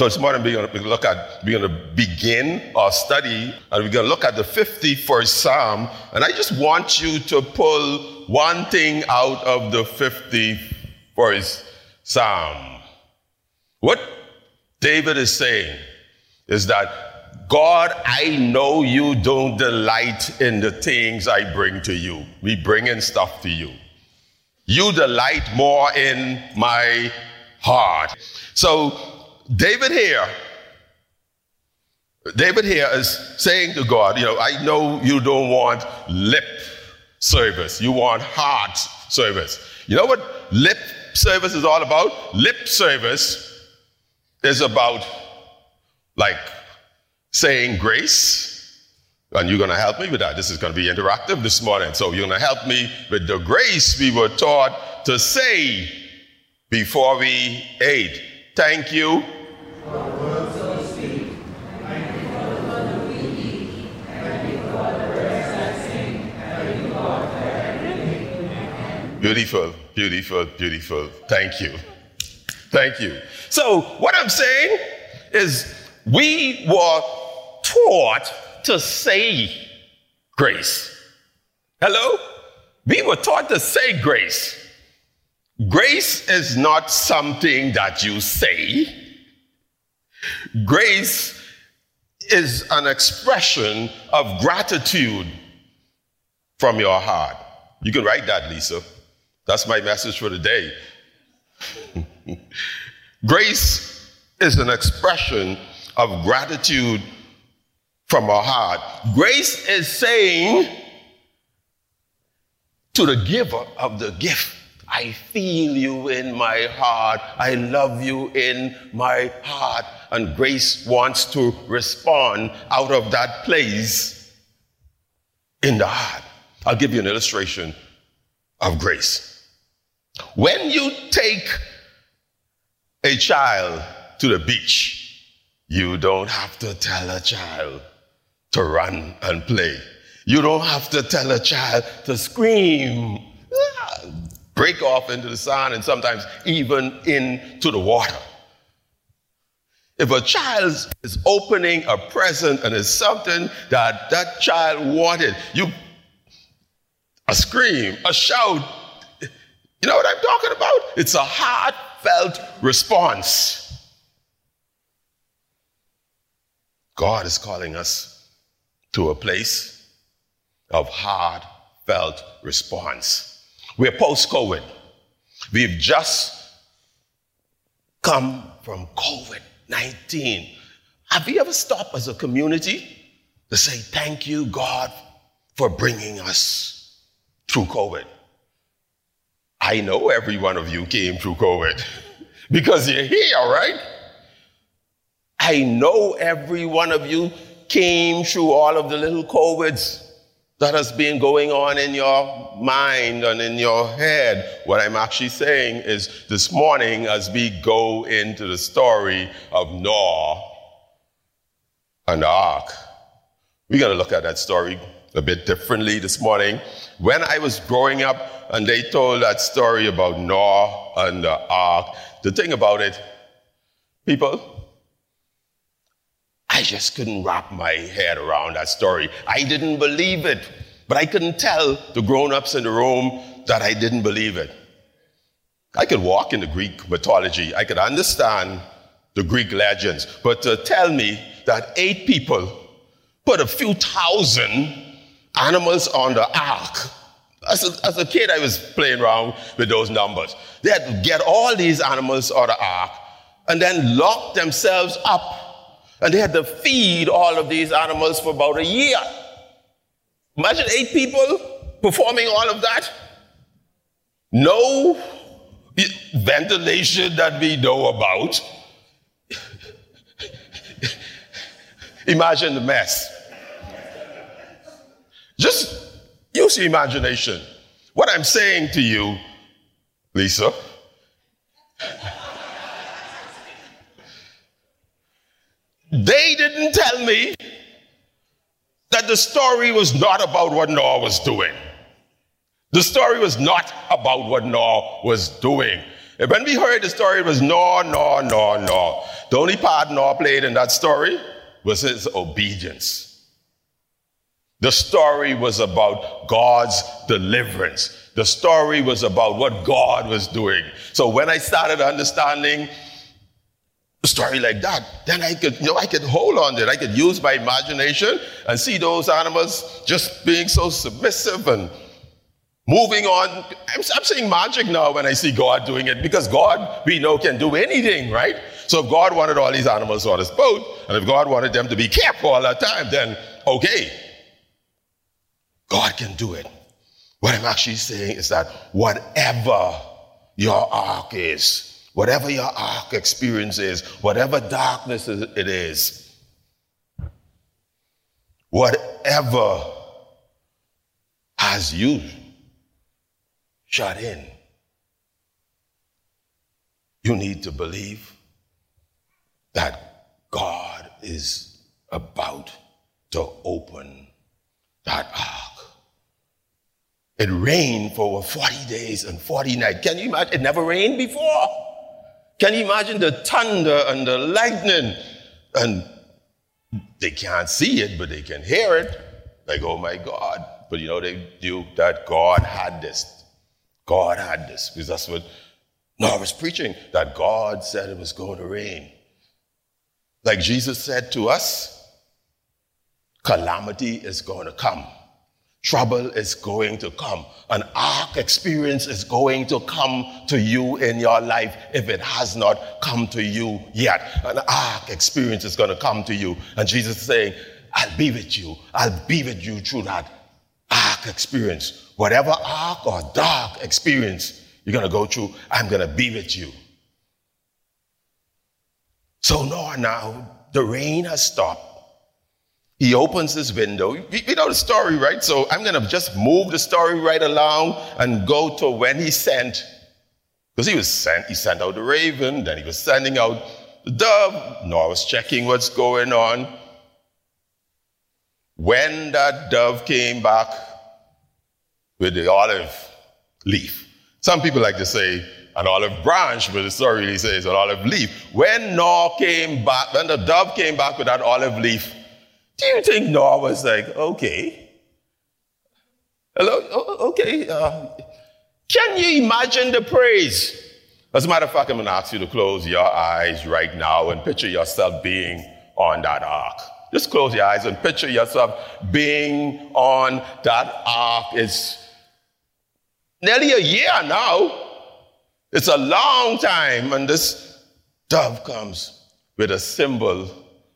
So this morning we're going to look at, we're going to begin our study and we're going to look at the 51st Psalm. And I just want you to pull one thing out of the 51st Psalm. What David is saying is that God, I know you don't delight in the things I bring to you. We bring in stuff to you. You delight more in my heart. So David here, David here is saying to God, you know, I know you don't want lip service. You want heart service. You know what lip service is all about? Lip service is about like saying grace. And you're going to help me with that. This is going to be interactive this morning. So you're going to help me with the grace we were taught to say before we ate. Thank you. Beautiful, beautiful, beautiful. Thank you. Thank you. So, what I'm saying is, we were taught to say grace. Hello? We were taught to say grace. Grace is not something that you say, grace is an expression of gratitude from your heart. You can write that, Lisa. That's my message for today. Grace is an expression of gratitude from our heart. Grace is saying to the giver of the gift, I feel you in my heart. I love you in my heart. And grace wants to respond out of that place in the heart. I'll give you an illustration of grace. When you take a child to the beach, you don't have to tell a child to run and play. You don't have to tell a child to scream, ah, break off into the sun, and sometimes even into the water. If a child is opening a present and it's something that that child wanted, you a scream, a shout, you know what I'm talking about? It's a heartfelt response. God is calling us to a place of heartfelt response. We're post COVID. We've just come from COVID 19. Have we ever stopped as a community to say, Thank you, God, for bringing us through COVID? I know every one of you came through COVID because you're here, right? I know every one of you came through all of the little COVIDs that has been going on in your mind and in your head. What I'm actually saying is this morning, as we go into the story of Noah and the ark, we're going to look at that story a bit differently this morning. When I was growing up, and they told that story about Noah and the ark. The thing about it, people, I just couldn't wrap my head around that story. I didn't believe it, but I couldn't tell the grown ups in the room that I didn't believe it. I could walk in the Greek mythology, I could understand the Greek legends, but to tell me that eight people put a few thousand animals on the ark as a, as a kid, I was playing around with those numbers. They had to get all these animals of the ark and then lock themselves up. And they had to feed all of these animals for about a year. Imagine eight people performing all of that. No ventilation that we know about. Imagine the mess. Just Use your imagination. What I'm saying to you, Lisa, they didn't tell me that the story was not about what Noah was doing. The story was not about what Noah was doing. When we heard the story, it was no, no, no, no. The only part Noah played in that story was his obedience. The story was about God's deliverance. The story was about what God was doing. So when I started understanding story like that, then I could, you know, I could hold on to it. I could use my imagination and see those animals just being so submissive and moving on. I'm, I'm saying magic now when I see God doing it because God, we know, can do anything, right? So if God wanted all these animals on his boat, and if God wanted them to be careful all the time, then okay, God can do it. What I'm actually saying is that whatever your ark is, whatever your ark experience is, whatever darkness it is, whatever has you shut in, you need to believe that God is about to open that ark. It rained for 40 days and 40 nights. Can you imagine? It never rained before. Can you imagine the thunder and the lightning? And they can't see it, but they can hear it. Like, oh my God. But you know, they knew that God had this. God had this. Because that's what Noah was preaching, that God said it was going to rain. Like Jesus said to us, calamity is going to come. Trouble is going to come. An ark experience is going to come to you in your life if it has not come to you yet. An ark experience is going to come to you. And Jesus is saying, I'll be with you. I'll be with you through that ark experience. Whatever ark or dark experience you're going to go through, I'm going to be with you. So now, now the rain has stopped. He opens this window. You know the story, right? So I'm going to just move the story right along and go to when he sent. Because he was sent, he sent out the raven, then he was sending out the dove. Noah was checking what's going on. When that dove came back with the olive leaf, some people like to say an olive branch, but the story really says an olive leaf. When Noah came back, when the dove came back with that olive leaf, do you think Noah was like, okay? Hello? Okay. Uh, can you imagine the praise? As a matter of fact, I'm going to ask you to close your eyes right now and picture yourself being on that ark. Just close your eyes and picture yourself being on that ark. It's nearly a year now. It's a long time, and this dove comes with a symbol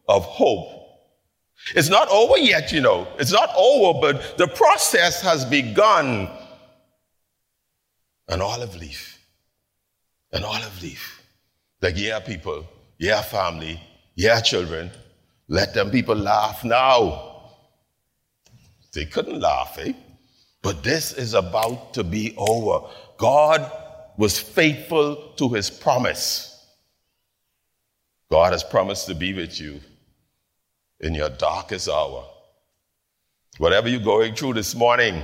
of hope it's not over yet, you know. It's not over, but the process has begun. An olive leaf. An olive leaf. Like, yeah, people, yeah, family, yeah, children. Let them people laugh now. They couldn't laugh, eh? But this is about to be over. God was faithful to his promise. God has promised to be with you in your darkest hour. Whatever you're going through this morning,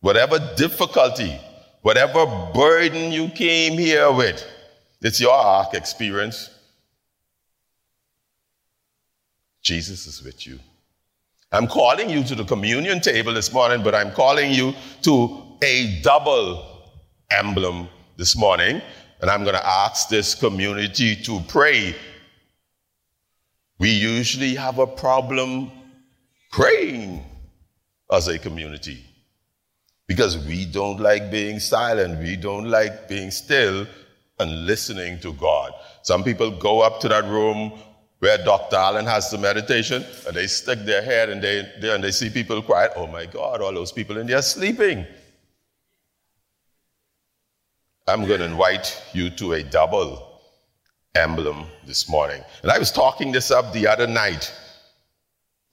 whatever difficulty, whatever burden you came here with, it's your ark experience. Jesus is with you. I'm calling you to the communion table this morning, but I'm calling you to a double emblem this morning. And I'm going to ask this community to pray we usually have a problem praying as a community because we don't like being silent. We don't like being still and listening to God. Some people go up to that room where Dr. Allen has the meditation and they stick their head and they, they, and they see people quiet. Oh my God, all those people in there sleeping. I'm going to invite you to a double emblem this morning. And I was talking this up the other night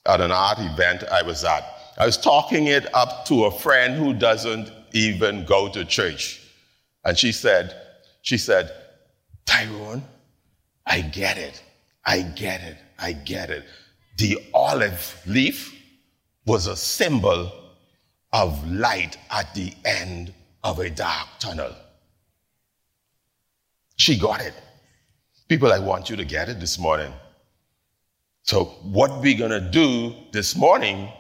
at an art event I was at. I was talking it up to a friend who doesn't even go to church. And she said, she said, Tyrone, I get it. I get it. I get it. The olive leaf was a symbol of light at the end of a dark tunnel. She got it. People, I want you to get it this morning. So, what we're going to do this morning,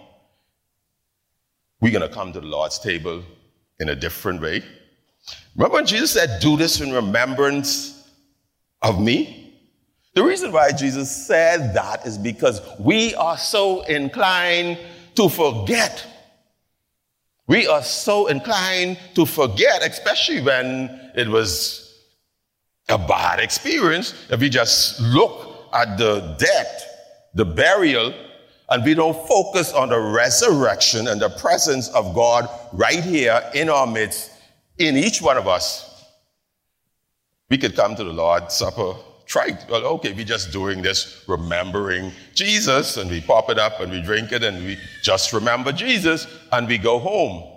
we're going to come to the Lord's table in a different way. Remember when Jesus said, Do this in remembrance of me? The reason why Jesus said that is because we are so inclined to forget. We are so inclined to forget, especially when it was a bad experience. If we just look at the death, the burial, and we don't focus on the resurrection and the presence of God right here in our midst, in each one of us, we could come to the Lord's Supper trite. Well, okay, we're just doing this, remembering Jesus, and we pop it up and we drink it and we just remember Jesus and we go home.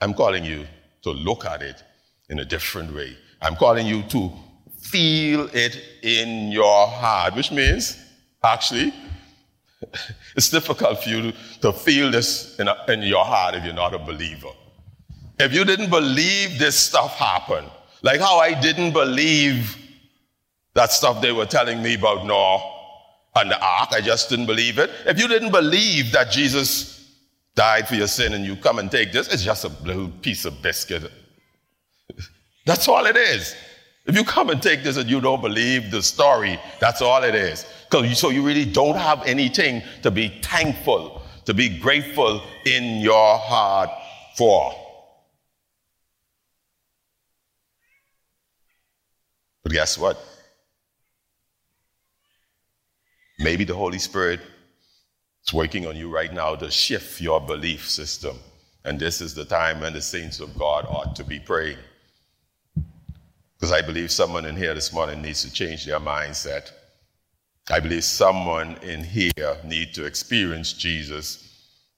I'm calling you to look at it in a different way. I'm calling you to feel it in your heart, which means actually it's difficult for you to, feel this in, a, in your heart if you're not a believer. If you didn't believe this stuff happened, like how I didn't believe that stuff they were telling me about Noah and the ark. I just didn't believe it. If you didn't believe that Jesus died for your sin and you come and take this, it's just a little piece of biscuit. That's all it is. If you come and take this and you don't believe the story, that's all it is. You, So you really don't have anything to be thankful, to be grateful in your heart for. But guess what? Maybe the Holy Spirit is working on you right now to shift your belief system. And this is the time when the saints of God ought to be praying. Because I believe someone in here this morning needs to change their mindset. I believe someone in here needs to experience Jesus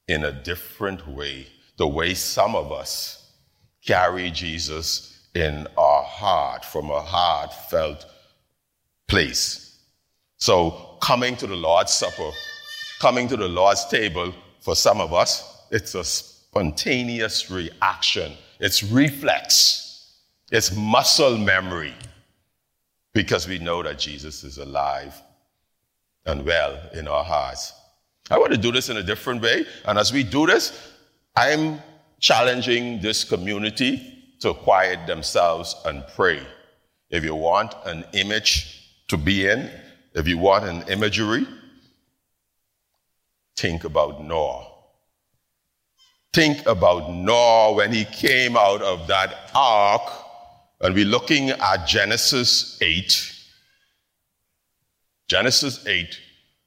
in a different way, the way some of us carry Jesus in our heart from a heartfelt place. So, coming to the Lord's Supper, coming to the Lord's table, for some of us, it's a spontaneous reaction. It's reflex. It's muscle memory because we know that Jesus is alive and well in our hearts. I want to do this in a different way. And as we do this, I'm challenging this community to quiet themselves and pray. If you want an image to be in, if you want an imagery, think about Noah. Think about Noah when he came out of that ark, and we're looking at Genesis 8. Genesis 8.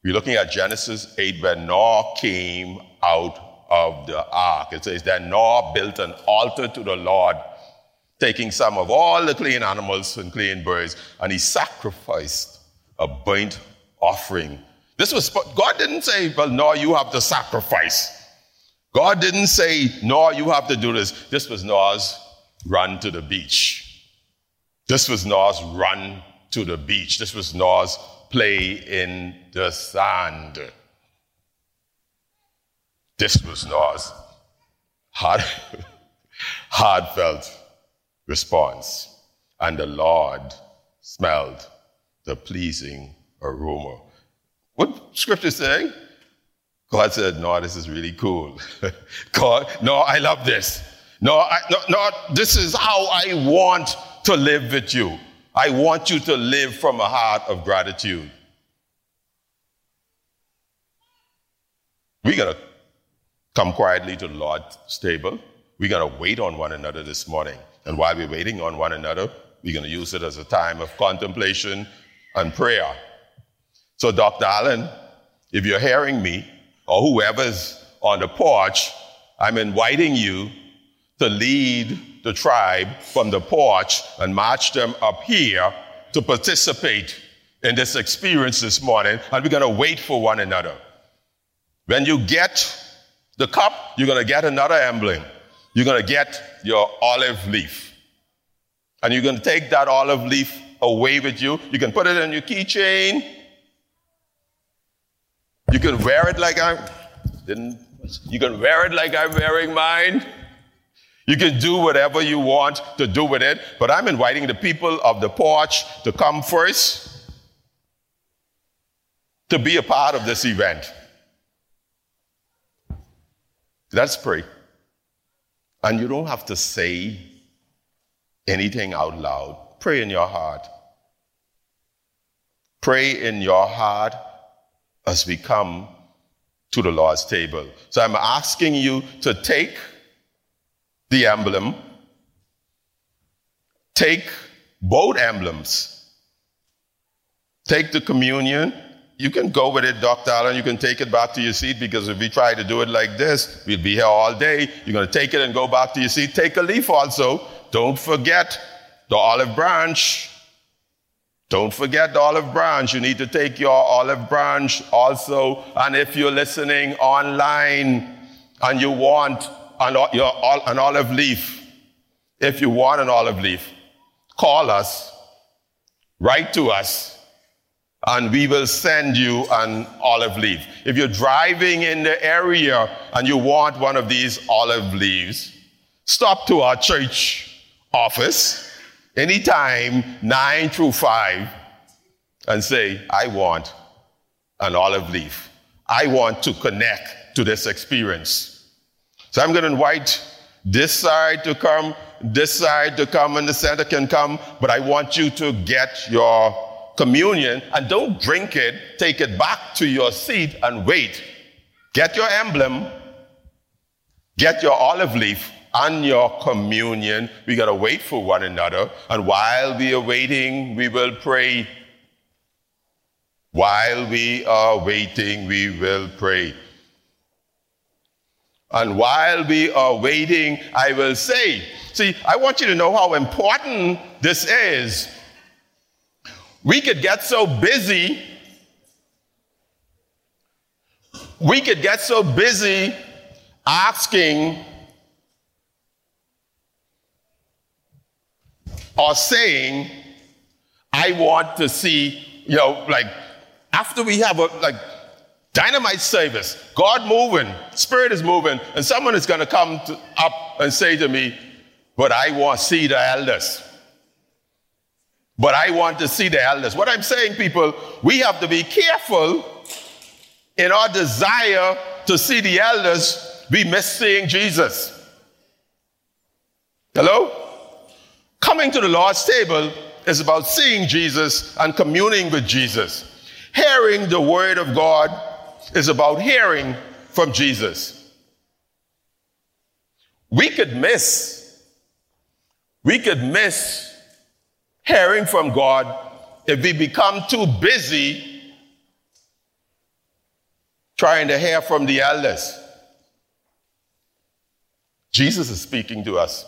We're looking at Genesis 8 when Noah came out of the ark. It says that Noah built an altar to the Lord taking some of all the clean animals and clean birds, and he sacrificed a burnt offering. This was, God didn't say, well, Noah, you have to sacrifice. God didn't say, "Noah, you have to do this. This was Noah's run to the beach. This was Noah's run to the beach. This was Noah's play in the sand. This was Noah's heartfelt response. And the Lord smelled the pleasing aroma. What scripture is saying? God said, No, this is really cool. God, no, I love this. No, I, no, no, this is how I want to live with you. I want you to live from a heart of gratitude. We're going to come quietly to the Lord's table. We're going to wait on one another this morning. And while we're waiting on one another, we're going to use it as a time of contemplation and prayer. So, Dr. Allen, if you're hearing me, or whoever's on the porch, I'm inviting you to lead the tribe from the porch and march them up here to participate in this experience this morning. And we're going to wait for one another. When you get the cup, you're going to get another emblem you're going to get your olive leaf. And you're going to take that olive leaf away with you. You can put it in your keychain. You can wear it like I'm didn't you can wear it like I'm wearing mine. You can do whatever you want to do with it, but I'm inviting the people of the porch to come first to be a part of this event. Let's pray. And you don't have to say anything out loud. Pray in your heart. Pray in your heart as we come to the Lord's table. So I'm asking you to take the emblem, take both emblems, take the communion. You can go with it, Dr. Allen. You can take it back to your seat because if we try to do it like this, we'd be here all day. You're going to take it and go back to your seat. Take a leaf also. Don't forget the olive branch. Don't forget the olive branch. You need to take your olive branch also. And if you're listening online and you want an, your, an olive leaf, if you want an olive leaf, call us, write to us, and we will send you an olive leaf. If you're driving in the area and you want one of these olive leaves, stop to our church office anytime, 9 through 5, and say, I want an olive leaf. I want to connect to this experience. So I'm going to invite this side to come, this side to come, and the center can come, but I want you to get your communion and don't drink it, take it back to your seat and wait. Get your emblem, get your olive leaf, and your communion. We got to wait for one another. And while we are waiting, we will pray. While we are waiting, we will pray. And while we are waiting, I will say, see, I want you to know how important this is. We could get so busy, we could get so busy asking or saying, I want to see, you know, like after we have a like dynamite service, God moving, Spirit is moving, and someone is going to come up and say to me, But I want to see the elders. But I want to see the elders. What I'm saying, people, we have to be careful in our desire to see the elders, we miss seeing Jesus. Hello? Coming to the Lord's table is about seeing Jesus and communing with Jesus. Hearing the word of God is about hearing from Jesus. We could miss, we could miss hearing from God if we become too busy trying to hear from the elders. Jesus is speaking to us.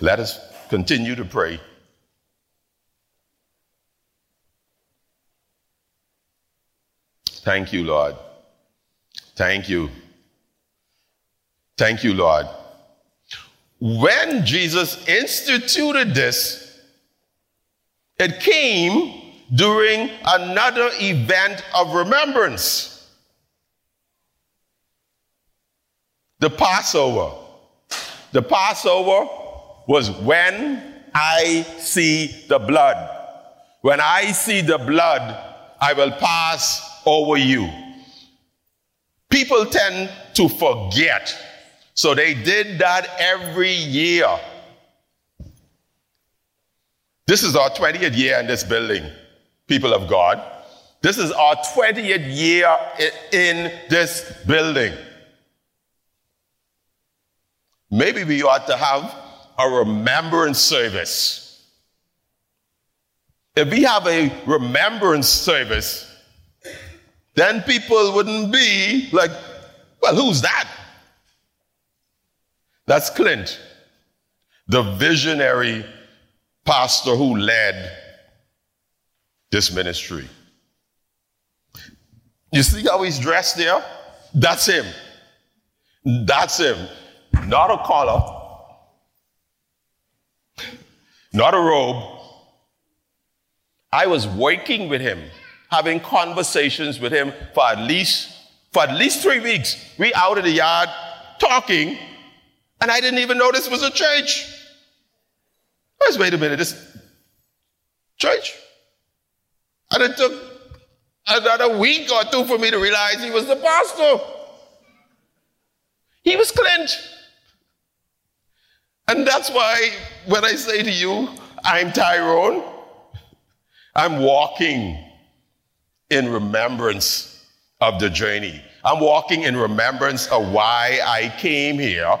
Let us continue to pray. Thank you, Lord. Thank you. Thank you, Lord. When Jesus instituted this, it came during another event of remembrance the Passover. The Passover was when I see the blood. When I see the blood, I will pass over you. People tend to forget. So they did that every year. This is our 20th year in this building, people of God. This is our 20th year in this building. Maybe we ought to have a remembrance service. If we have a remembrance service, then people wouldn't be like, well, who's that? That's Clint, the visionary pastor who led this ministry. You see how he's dressed there? That's him. That's him. Not a collar, not a robe. I was working with him, having conversations with him for at least for at least three weeks. We out of the yard talking, and I didn't even know this was a church. I was, wait a minute, this church? And it took another week or two for me to realize he was the pastor. He was Clint. And that's why when I say to you, I'm Tyrone, I'm walking in remembrance of the journey. I'm walking in remembrance of why I came here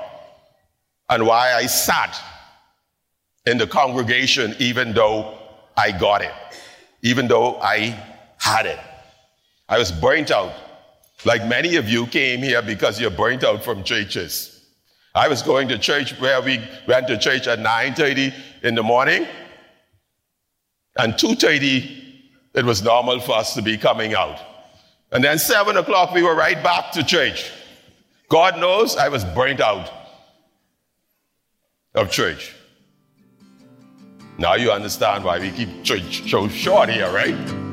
and why I sat in the congregation even though I got it, even though I had it. I was burnt out. Like many of you came here because you're burnt out from churches. I was going to church where we went to church at 9:30 in the morning, and 2:30 it was normal for us to be coming out. And then seven o'clock we were right back to church. God knows I was burnt out of church. Now you understand why we keep church so short here, right?